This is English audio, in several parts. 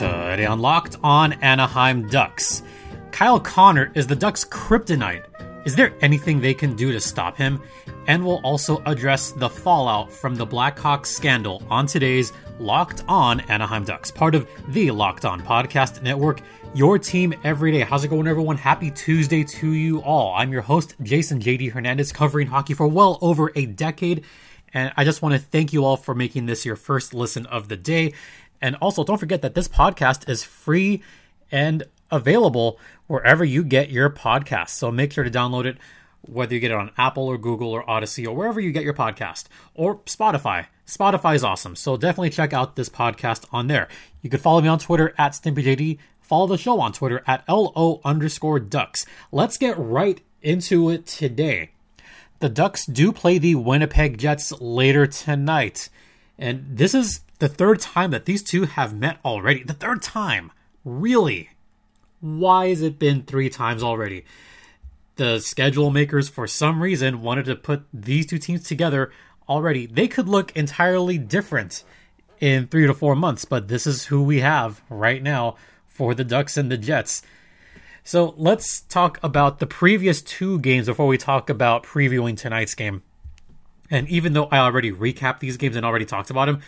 Today on Locked on Anaheim Ducks. Kyle Connor is the Ducks' kryptonite. Is there anything they can do to stop him? And we'll also address the fallout from the Blackhawks scandal on today's Locked on Anaheim Ducks, part of the Locked on Podcast Network, your team every day. How's it going, everyone? Happy Tuesday to you all. I'm your host, Jason JD Hernandez, covering hockey for well over a decade. And I just want to thank you all for making this your first listen of the day. And also, don't forget that this podcast is free and available wherever you get your podcasts. So make sure to download it, whether you get it on Apple or Google or Audacy or wherever you get your podcast or Spotify. Spotify is awesome. So definitely check out this podcast on there. You can follow me on Twitter at StimpyJD. Follow the show on Twitter at LO underscore ducks. Let's get right into it today. The Ducks do play the Winnipeg Jets later tonight. And this is the third time that these two have met already. The third time. Really? Why has it been three times already? The schedule makers, for some reason, wanted to put these two teams together already. They could look entirely different in three to four months, but this is who we have right now for the Ducks and the Jets. So let's talk about the previous two games before we talk about previewing tonight's game. And even though I already recapped these games and already talked about them,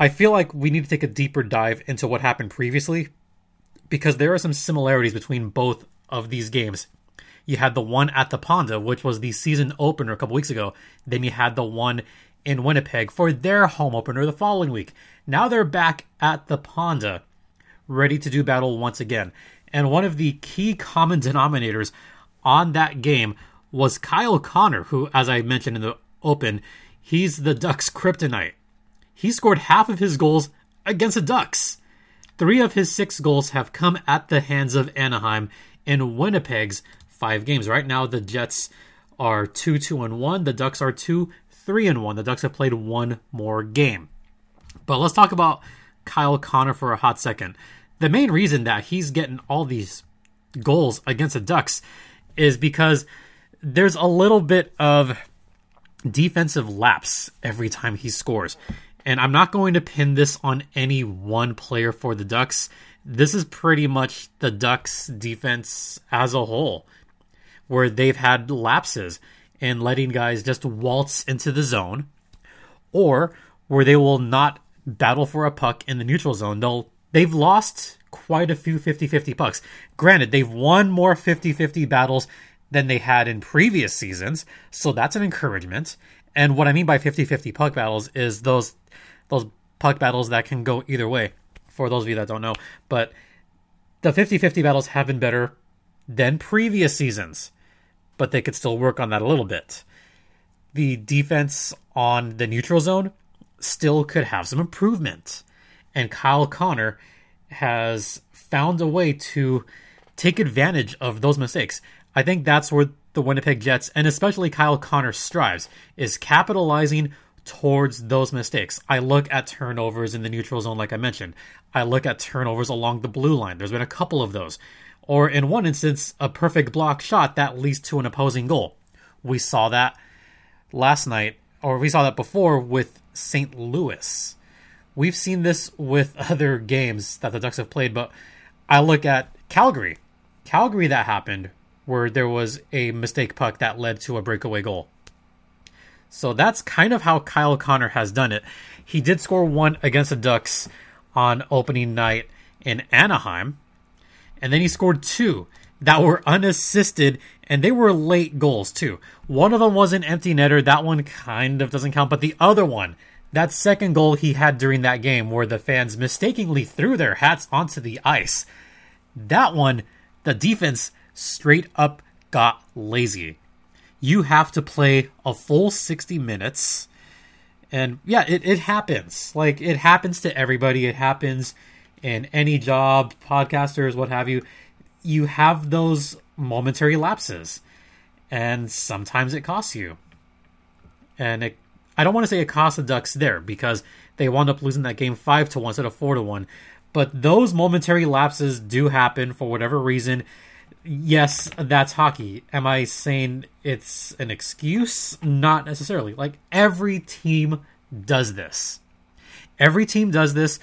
I feel like we need to take a deeper dive into what happened previously because there are some similarities between both of these games. You had the one at the Ponda, which was the season opener a couple weeks ago. Then you had the one in Winnipeg for their home opener the following week. Now they're back at the Ponda, ready to do battle once again. And one of the key common denominators on that game was Kyle Connor, who, as I mentioned in the open, he's the Ducks' kryptonite. He scored half of his goals against the Ducks. Three of his six goals have come at the hands of Anaheim in Winnipeg's five games. Right now, the Jets are 2 2 and 1. The Ducks are 2 3 and 1. The Ducks have played one more game. But let's talk about Kyle Connor for a hot second the main reason that he's getting all these goals against the Ducks is because there's a little bit of defensive lapse every time he scores. And I'm not going to pin this on any one player for the Ducks. This is pretty much the Ducks defense as a whole, where they've had lapses in letting guys just waltz into the zone, or where they will not battle for a puck in the neutral zone. They'll they've lost quite a few 50-50 pucks. Granted, they've won more 50-50 battles than they had in previous seasons, so that's an encouragement. And what I mean by 50-50 puck battles is those those puck battles that can go either way. For those of you that don't know, but the 50-50 battles have been better than previous seasons, but they could still work on that a little bit. The defense on the neutral zone still could have some improvement. And Kyle Connor has found a way to take advantage of those mistakes. I think that's where the Winnipeg Jets and especially Kyle Connor strives is capitalizing towards those mistakes. I look at turnovers in the neutral zone like I mentioned. I look at turnovers along the blue line. There's been a couple of those. Or in one instance, a perfect block shot that leads to an opposing goal. We saw that last night or we saw that before with St. Louis. We've seen this with other games that the Ducks have played, but I look at Calgary. Calgary that happened where there was a mistake puck that led to a breakaway goal. So that's kind of how Kyle Connor has done it. He did score one against the Ducks on opening night in Anaheim, and then he scored two that were unassisted, and they were late goals too. One of them was an empty netter. That one kind of doesn't count, but the other one that second goal he had during that game, where the fans mistakenly threw their hats onto the ice, that one, the defense straight up got lazy. You have to play a full 60 minutes. And yeah, it, it happens. Like, it happens to everybody. It happens in any job, podcasters, what have you. You have those momentary lapses. And sometimes it costs you. And it I don't want to say it cost the Ducks there because they wound up losing that game five to one instead of four to one. But those momentary lapses do happen for whatever reason. Yes, that's hockey. Am I saying it's an excuse? Not necessarily. Like every team does this. Every team does this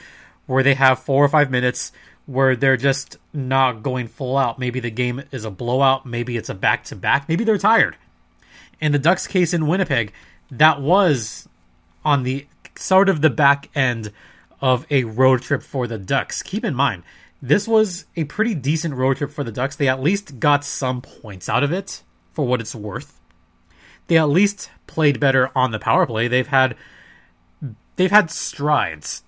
where they have four or five minutes where they're just not going full out. Maybe the game is a blowout, maybe it's a back to back, maybe they're tired. In the Ducks case in Winnipeg, that was on the sort of the back end of a road trip for the Ducks. Keep in mind, this was a pretty decent road trip for the Ducks. They at least got some points out of it for what it's worth. They at least played better on the power play. They've had they've had strides.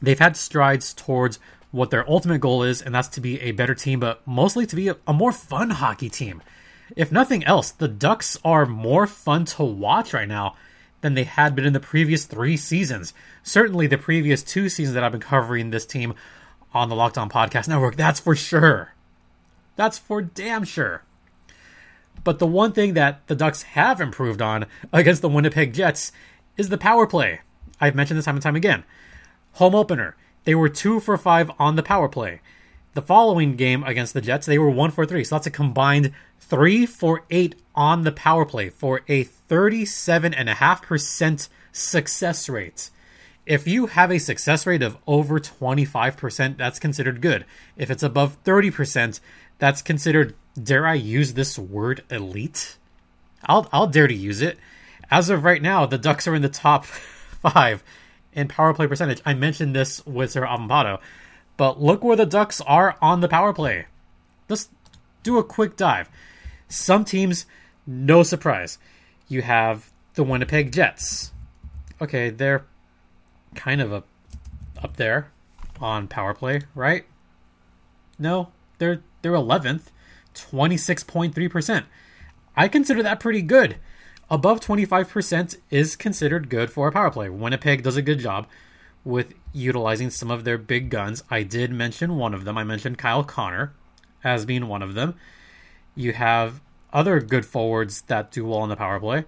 They've had strides towards what their ultimate goal is, and that's to be a better team, but mostly to be a, a more fun hockey team. If nothing else, the Ducks are more fun to watch right now than they had been in the previous three seasons. Certainly, the previous two seasons that I've been covering this team on the Locked On Podcast Network, that's for sure. That's for damn sure. But the one thing that the Ducks have improved on against the Winnipeg Jets is the power play. I've mentioned this time and time again. Home opener, they were two for five on the power play. The following game against the Jets, they were one for three. So that's a combined three for eight on the power play for a 37.5% success rate. If you have a success rate of over 25%, that's considered good. If it's above 30%, that's considered, dare I use this word, elite? I'll, I'll dare to use it. As of right now, the Ducks are in the top five in power play percentage. I mentioned this with Sir Avampado, but look where the Ducks are on the power play. Let's do a quick dive. Some teams, no surprise. You have the Winnipeg Jets. Okay, they're kind of a, up there on power play, right? No, they're they're 11th, 26.3%. I consider that pretty good. Above 25% is considered good for a power play. Winnipeg does a good job with utilizing some of their big guns. I did mention one of them. I mentioned Kyle Connor as being one of them. You have other good forwards that do well on the power play.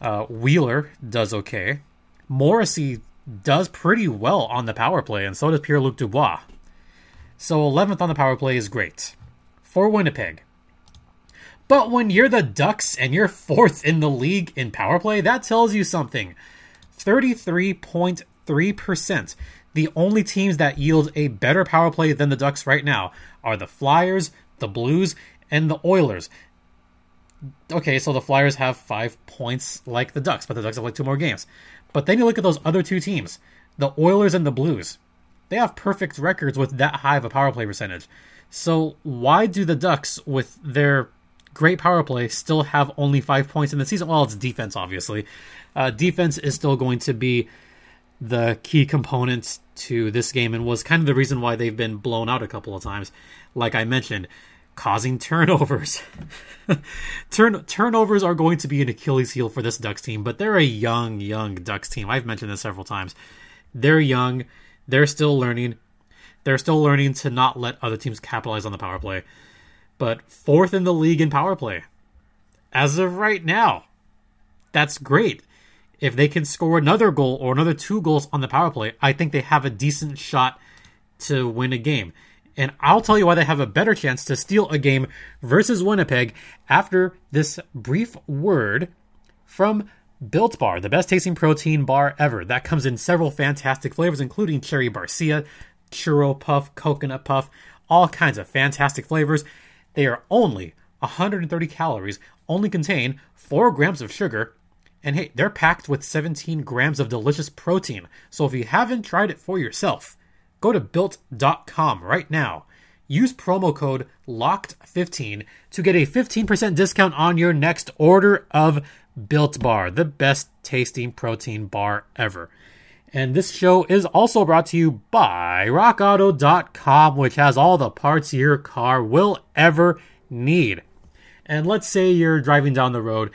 Uh, Wheeler does okay. Morrissey does pretty well on the power play, and so does Pierre Luc Dubois. So 11th on the power play is great for Winnipeg. But when you're the Ducks and you're fourth in the league in power play, that tells you something. 33.3%. The only teams that yield a better power play than the Ducks right now are the Flyers, the Blues, and the Oilers. Okay, so the Flyers have five points like the Ducks, but the Ducks have like two more games. But then you look at those other two teams, the Oilers and the Blues. They have perfect records with that high of a power play percentage. So why do the Ducks, with their great power play, still have only five points in the season? Well, it's defense, obviously. Uh, defense is still going to be the key components to this game and was kind of the reason why they've been blown out a couple of times. Like I mentioned, causing turnovers. Turn turnovers are going to be an Achilles heel for this Ducks team, but they're a young, young Ducks team. I've mentioned this several times. They're young. They're still learning. They're still learning to not let other teams capitalize on the power play. But fourth in the league in power play. As of right now. That's great. If they can score another goal or another two goals on the power play, I think they have a decent shot to win a game. And I'll tell you why they have a better chance to steal a game versus Winnipeg after this brief word from Built Bar, the best tasting protein bar ever. That comes in several fantastic flavors, including cherry barcia, churro puff, coconut puff, all kinds of fantastic flavors. They are only 130 calories, only contain 4 grams of sugar, and hey, they're packed with 17 grams of delicious protein. So if you haven't tried it for yourself, go to built.com right now. Use promo code LOCKED15 to get a 15% discount on your next order of Built Bar, the best tasting protein bar ever. And this show is also brought to you by RockAuto.com, which has all the parts your car will ever need. And let's say you're driving down the road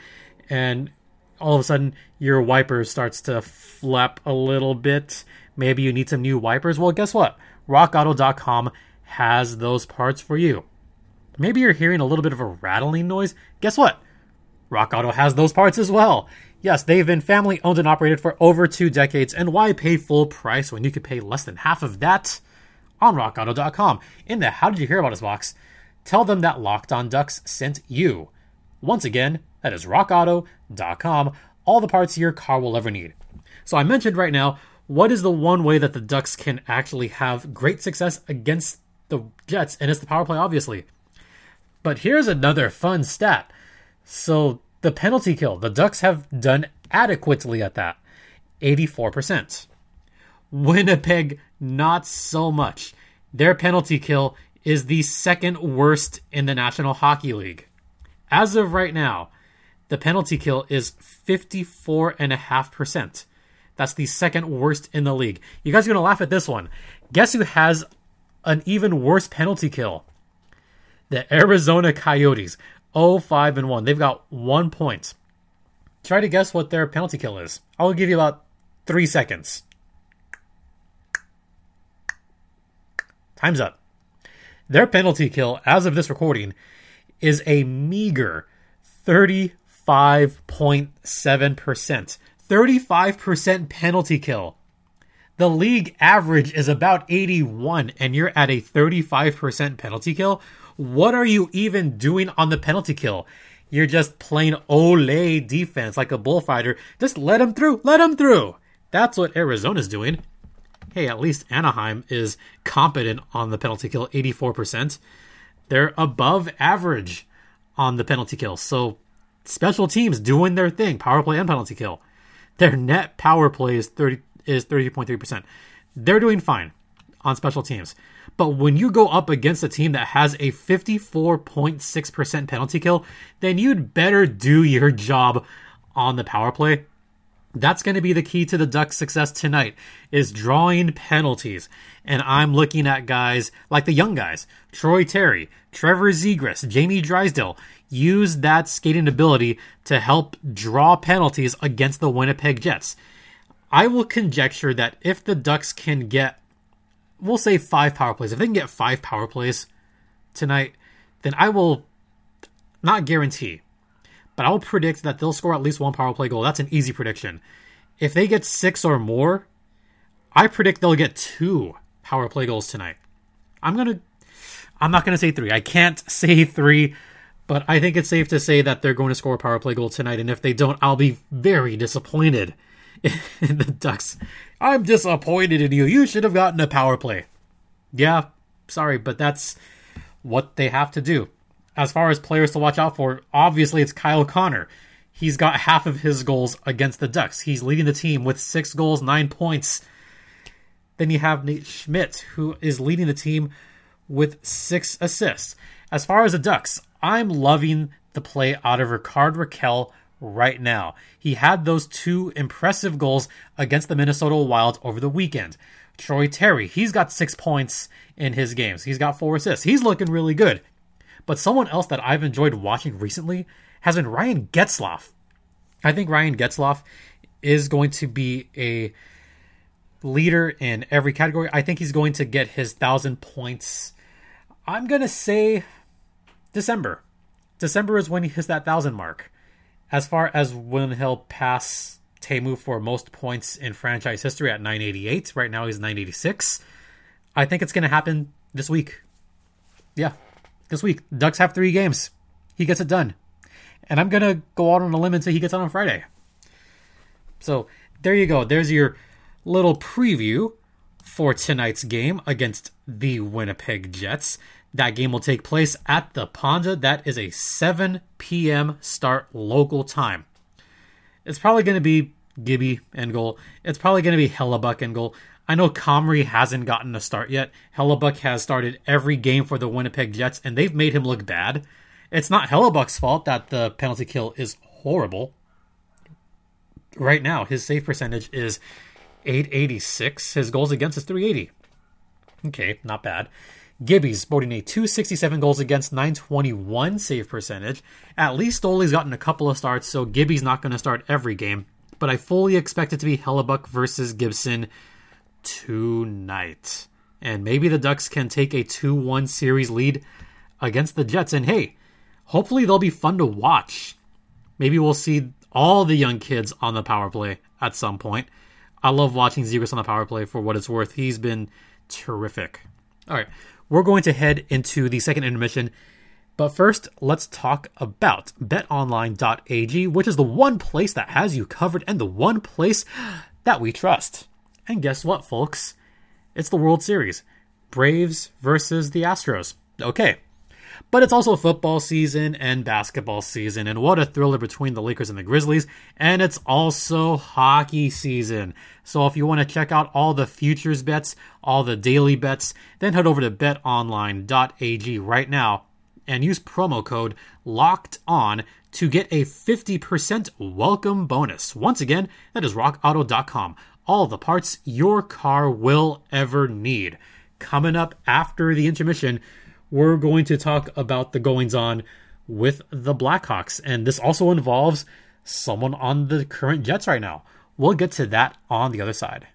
and all of a sudden your wiper starts to flap a little bit. Maybe you need some new wipers. Well, guess what? RockAuto.com has those parts for you. Maybe you're hearing a little bit of a rattling noise. Guess what? Rock Auto has those parts as well. Yes, they've been family owned and operated for over two decades, and why pay full price when you could pay less than half of that on rockauto.com? In the How Did You Hear About Us box, tell them that Locked On Ducks sent you. Once again, that is rockauto.com, all the parts your car will ever need. So I mentioned right now, what is the one way that the Ducks can actually have great success against the Jets? And it's the power play, obviously. But here's another fun stat. So the penalty kill, the Ducks have done adequately at that 84%. Winnipeg, not so much. Their penalty kill is the second worst in the National Hockey League. As of right now, the penalty kill is 54.5%. That's the second worst in the league. You guys are going to laugh at this one. Guess who has an even worse penalty kill? The Arizona Coyotes. 5 and 1. They've got one point. Try to guess what their penalty kill is. I'll give you about three seconds. Time's up. Their penalty kill, as of this recording, is a meager 35.7%. 35% penalty kill. The league average is about 81, and you're at a 35% penalty kill. What are you even doing on the penalty kill? You're just playing ole defense like a bullfighter. Just let him through. Let him through. That's what Arizona's doing. Hey, at least Anaheim is competent on the penalty kill, 84%. They're above average on the penalty kill. So special teams doing their thing, power play and penalty kill. Their net power play is 30 is 30.3%. They're doing fine on special teams. But when you go up against a team that has a 54.6% penalty kill, then you'd better do your job on the power play. That's going to be the key to the Ducks' success tonight is drawing penalties. And I'm looking at guys like the young guys, Troy Terry, Trevor Zegras, Jamie Drysdale, use that skating ability to help draw penalties against the Winnipeg Jets. I will conjecture that if the Ducks can get we'll say five power plays. If they can get five power plays tonight, then I will not guarantee, but I'll predict that they'll score at least one power play goal. That's an easy prediction. If they get six or more, I predict they'll get two power play goals tonight. I'm gonna I'm not gonna say three. I can't say three, but I think it's safe to say that they're going to score a power play goal tonight, and if they don't, I'll be very disappointed in the Ducks. I'm disappointed in you. You should have gotten a power play. Yeah, sorry, but that's what they have to do. As far as players to watch out for, obviously it's Kyle Connor. He's got half of his goals against the Ducks. He's leading the team with six goals, nine points. Then you have Nate Schmidt, who is leading the team with six assists. As far as the Ducks, I'm loving the play out of Rickard Rakell right now. He had those two impressive goals against the Minnesota Wild over the weekend. Troy Terry, he's got six points in his games. He's got four assists. He's looking really good. But someone else that I've enjoyed watching recently has been Ryan Getzlaf. I think Ryan Getzlaf is going to be a leader in every category. I think he's going to get his thousand points. I'm gonna say December. December is when he hits that thousand mark. As far as when he'll pass Teemu for most points in franchise history at 988, right now he's 986. I think it's going to happen this week. Yeah, this week. Ducks have three games. He gets it done. And I'm going to go out on a limb and say he gets it on Friday. So there you go. There's your little preview for tonight's game against the Winnipeg Jets. That game will take place at the Ponda. That is a 7 p.m. start local time. It's probably going to be Gibby and goal. It's probably going to be Hellebuyck and goal. I know Comrie hasn't gotten a start yet. Hellebuyck has started every game for the Winnipeg Jets, and they've made him look bad. It's not Hellebuyck's fault that the penalty kill is horrible. Right now, his save percentage is 886. His goals against is 380. Okay, not bad. Gibby's sporting a 267 goals against 921 save percentage. At least Stoley's gotten a couple of starts, so Gibby's not going to start every game. But I fully expect it to be Hellebuyck versus Gibson tonight. And maybe the Ducks can take a 2 1 series lead against the Jets. And hey, hopefully they'll be fun to watch. Maybe we'll see all the young kids on the power play at some point. I love watching Zegras on the power play for what it's worth. He's been terrific. All right, we're going to head into the second intermission. But first, let's talk about betonline.ag, which is the one place that has you covered and the one place that we trust. And guess what, folks? It's the World Series. Braves versus the Astros. Okay. But it's also football season and basketball season, and what a thriller between the Lakers and the Grizzlies. And it's also hockey season. So if you want to check out all the futures bets, all the daily bets, then head over to betonline.ag right now and use promo code LOCKED ON to get a 50% welcome bonus. Once again, that is rockauto.com. All the parts your car will ever need. Coming up after the intermission, we're going to talk about the goings on with the Blackhawks. And this also involves someone on the current Jets right now. We'll get to that on the other side.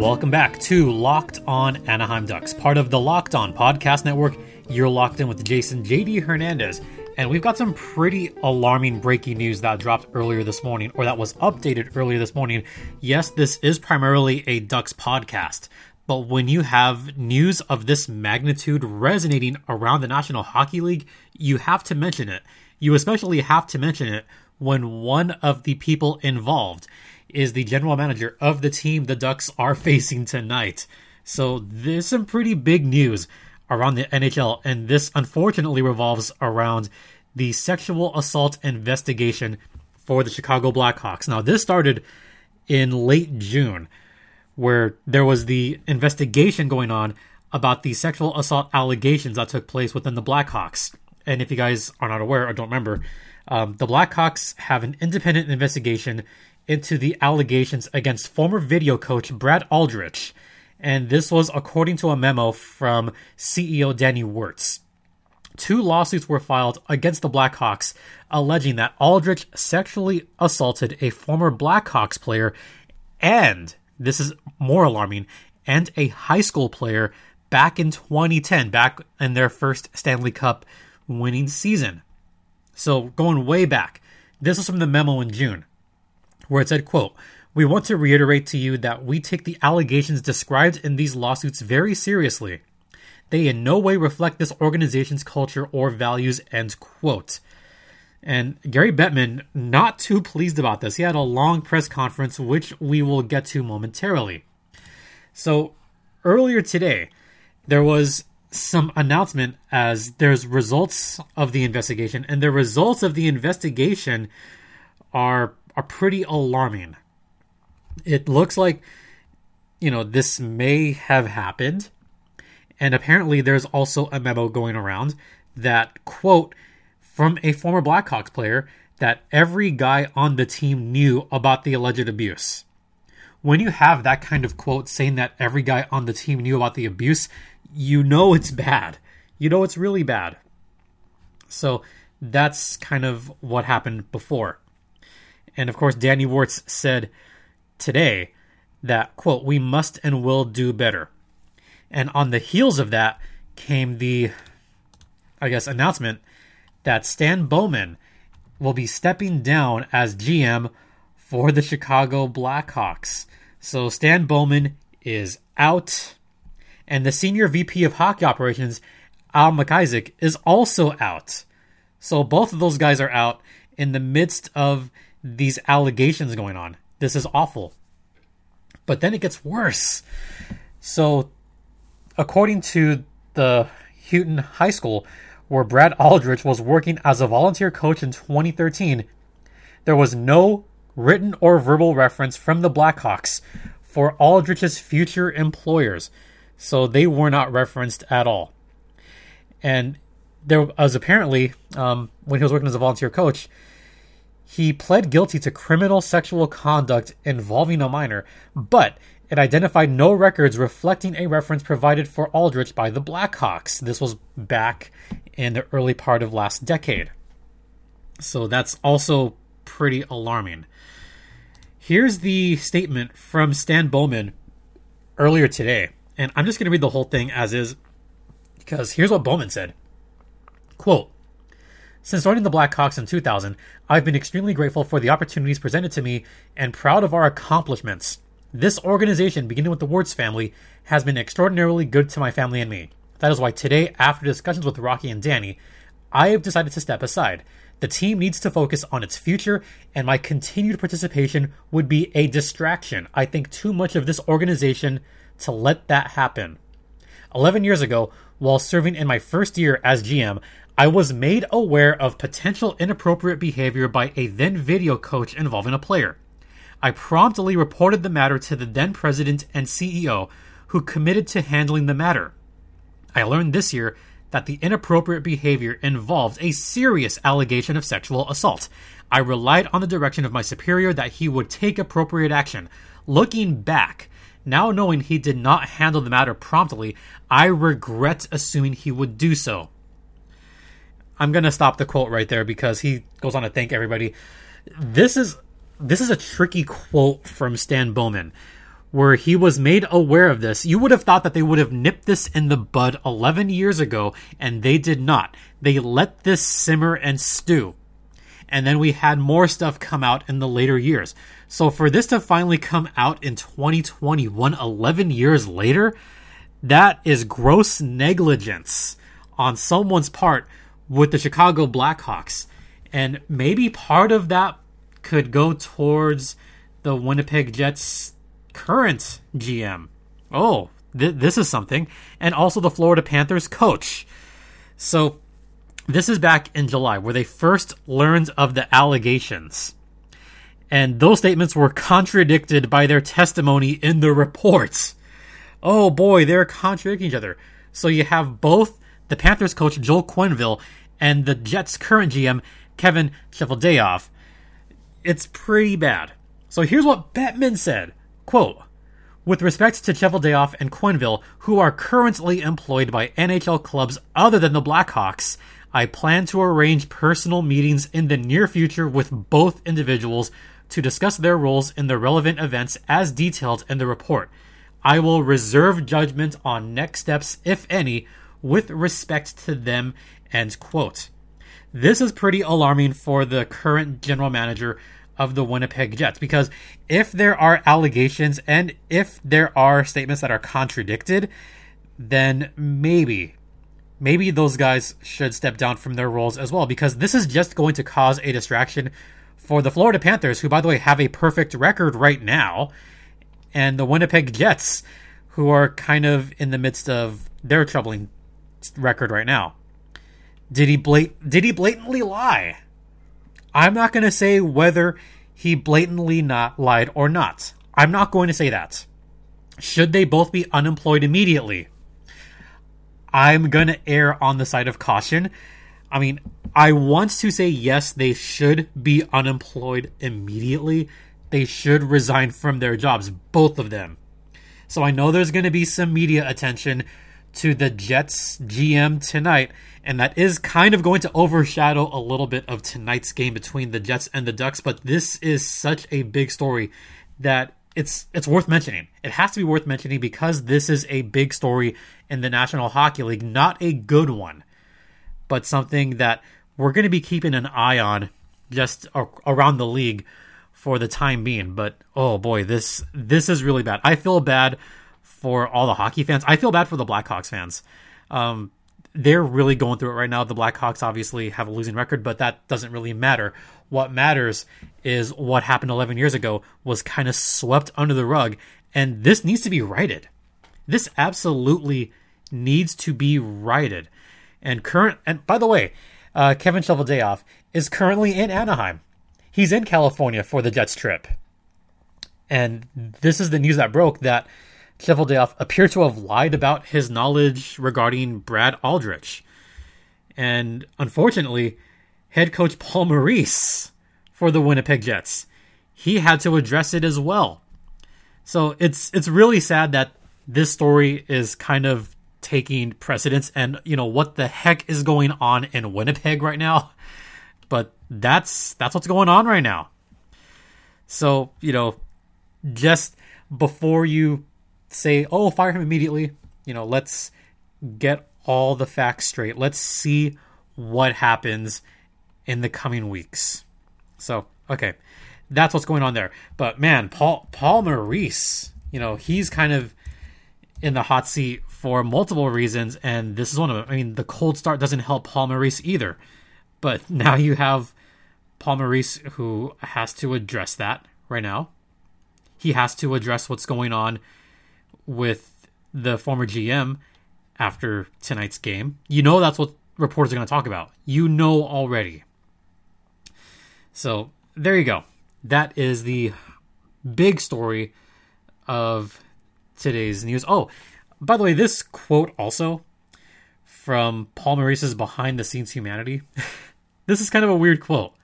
Welcome back to Locked On Anaheim Ducks, part of the Locked On Podcast Network. You're locked in with Jason JD Hernandez, and we've got some pretty alarming breaking news that dropped earlier this morning, or that was updated earlier this morning. Yes, this is primarily a Ducks podcast, but when you have news of this magnitude resonating around the National Hockey League, you have to mention it. You especially have to mention it when one of the people involved is the general manager of the team the Ducks are facing tonight. So there's some pretty big news around the NHL, and this unfortunately revolves around the sexual assault investigation for the Chicago Blackhawks. Now, this started in late June, where there was the investigation going on about the sexual assault allegations that took place within the Blackhawks. And if you guys are not aware or don't remember, um, the Blackhawks have an independent investigation into the allegations against former video coach Brad Aldrich. And this was according to a memo from CEO Danny Wirtz. Two lawsuits were filed against the Blackhawks alleging that Aldrich sexually assaulted a former Blackhawks player and, this is more alarming, and a high school player back in 2010, back in their first Stanley Cup winning season. So going way back, this was from the memo in June where it said, quote, we want to reiterate to you that we take the allegations described in these lawsuits very seriously. They in no way reflect this organization's culture or values, end quote. And Gary Bettman, not too pleased about this. He had a long press conference, which we will get to momentarily. So, earlier today, there was some announcement as there's results of the investigation, and the results of the investigation are are pretty alarming. It looks like, you know, this may have happened. And apparently, there's also a memo going around that, quote, from a former Blackhawks player, that every guy on the team knew about the alleged abuse. When you have that kind of quote saying that every guy on the team knew about the abuse, you know it's bad. You know it's really bad. So that's kind of what happened before. And of course, Danny Wirtz said today that, quote, we must and will do better. And on the heels of that came the, I guess, announcement that Stan Bowman will be stepping down as GM for the Chicago Blackhawks. So Stan Bowman is out, and the senior VP of hockey operations, Al MacIsaac, is also out. So both of those guys are out in the midst of these allegations going on. This is awful. But then it gets worse. So, according to the Houghton High School, where Brad Aldrich was working as a volunteer coach in 2013, there was no written or verbal reference from the Blackhawks for Aldrich's future employers. So they were not referenced at all. And there was apparently, um, when he was working as a volunteer coach, he pled guilty to criminal sexual conduct involving a minor, but it identified no records reflecting a reference provided for Aldrich by the Blackhawks. This was back in the early part of last decade. So that's also pretty alarming. Here's the statement from Stan Bowman earlier today, and I'm just going to read the whole thing as is because here's what Bowman said. Quote, since joining the Blackhawks in 2000, I've been extremely grateful for the opportunities presented to me and proud of our accomplishments. This organization, beginning with the Wirtz family, has been extraordinarily good to my family and me. That is why today, after discussions with Rocky and Danny, I have decided to step aside. The team needs to focus on its future, and my continued participation would be a distraction. I think too much of this organization to let that happen. 11 years ago, while serving in my first year as GM, I was made aware of potential inappropriate behavior by a then video coach involving a player. I promptly reported the matter to the then president and CEO, who committed to handling the matter. I learned this year that the inappropriate behavior involved a serious allegation of sexual assault. I relied on the direction of my superior that he would take appropriate action. Looking back, now knowing he did not handle the matter promptly, I regret assuming he would do so. I'm to stop the quote right there because he goes on to thank everybody. This is this is a tricky quote from Stan Bowman where he was made aware of this. You would have thought that they would have nipped this in the bud 11 years ago, and they did not. They let this simmer and stew. And then we had more stuff come out in the later years. So for this to finally come out in 2021, 11 years later, that is gross negligence on someone's part with the Chicago Blackhawks. And maybe part of that could go towards the Winnipeg Jets current GM. Oh, th- this is something. And also the Florida Panthers coach. So this is back in July where they first learned of the allegations. And those statements were contradicted by their testimony in the reports. Oh boy, they're contradicting each other. So you have both the Panthers coach Joel Quenneville and the Jets current GM Kevin Cheveldayoff. It's pretty bad. So here's what Bettman said Quote, with respect to Cheveldayoff and Quenneville, who are currently employed by NHL clubs other than the Blackhawks, I plan to arrange personal meetings in the near future with both individuals to discuss their roles in the relevant events as detailed in the report. I will reserve judgment on next steps, if any, with respect to them. End quote. This is pretty alarming for the current general manager of the Winnipeg Jets. Because if there are allegations and if there are statements that are contradicted, then maybe, maybe those guys should step down from their roles as well. Because this is just going to cause a distraction for the Florida Panthers, who, by the way, have a perfect record right now, and the Winnipeg Jets, who are kind of in the midst of their troubling record right now. Did he blat- did he blatantly lie? I'm not going to say whether he blatantly not lied or not. I'm not going to say that. Should they both be unemployed immediately? I'm going to err on the side of caution. I mean, I want to say yes, they should be unemployed immediately. They should resign from their jobs, both of them. So I know there's going to be some media attention to the Jets GM tonight and that is kind of going to overshadow a little bit of tonight's game between the Jets and the Ducks. But this is such a big story that it's it's worth mentioning. It has to be worth mentioning because this is a big story in the National Hockey League, not a good one, but something that we're going to be keeping an eye on just around the league for the time being. But oh boy, this this is really bad. I feel bad for all the hockey fans. I feel bad for the Blackhawks fans. Um, they're really going through it right now. The Blackhawks obviously have a losing record, but that doesn't really matter. What matters is what happened 11 years ago was kind of swept under the rug, and this needs to be righted. This absolutely needs to be righted. And current, and by the way, uh, Kevin Cheveldayoff is currently in Anaheim. He's in California for the Jets trip. And this is the news that broke that Cheveldayoff appeared to have lied about his knowledge regarding Brad Aldrich. And unfortunately, head coach Paul Maurice for the Winnipeg Jets, he had to address it as well. So it's it's really sad that this story is kind of taking precedence and you know what the heck is going on in Winnipeg right now. But that's that's what's going on right now. So, you know, just before you say, oh, fire him immediately. You know, let's get all the facts straight. Let's see what happens in the coming weeks. So, okay, that's what's going on there. But man, Paul Paul Maurice, you know, he's kind of in the hot seat for multiple reasons, and this is one of them. I mean, the cold start doesn't help Paul Maurice either, but now you have Paul Maurice who has to address that right now. He has to address what's going on with the former GM after tonight's game. You know that's what reporters are going to talk about. You know already. So there you go. That is the big story of today's news. Oh, by the way, this quote also from Paul Maurice's Behind the Scenes Humanity. this is kind of a weird quote.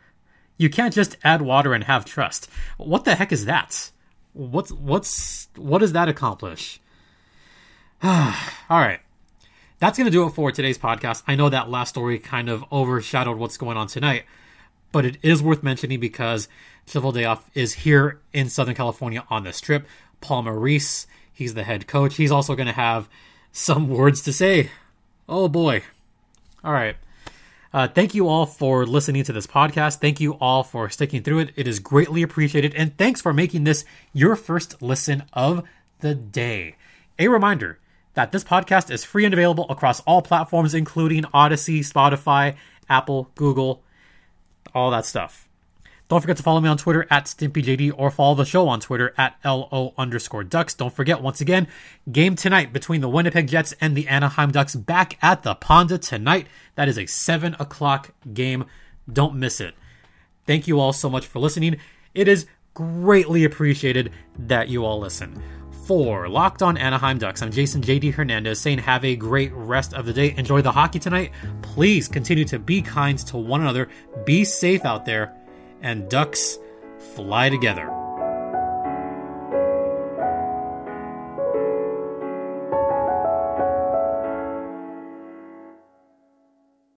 You can't just add water and have trust. What the heck is that? What's what's what does that accomplish? All right. That's going to do it for today's podcast. I know that last story kind of overshadowed what's going on tonight, but it is worth mentioning because Cheveldayoff is here in Southern California on this trip. Paul Maurice, he's the head coach. He's also going to have some words to say. Oh boy. All right. Uh, thank you all for listening to this podcast. Thank you all for sticking through it. It is greatly appreciated. And thanks for making this your first listen of the day. A reminder that this podcast is free and available across all platforms, including Audacy, Spotify, Apple, Google, all that stuff. Don't forget to follow me on Twitter at StimpyJD or follow the show on Twitter at LO underscore Ducks. Don't forget, once again, game tonight between the Winnipeg Jets and the Anaheim Ducks back at the Ponda tonight. That is a 7 o'clock game. Don't miss it. Thank you all so much for listening. It is greatly appreciated that you all listen for Locked On Anaheim Ducks. I'm Jason JD Hernandez saying have a great rest of the day. Enjoy the hockey tonight. Please continue to be kind to one another. Be safe out there. And Ducks fly together.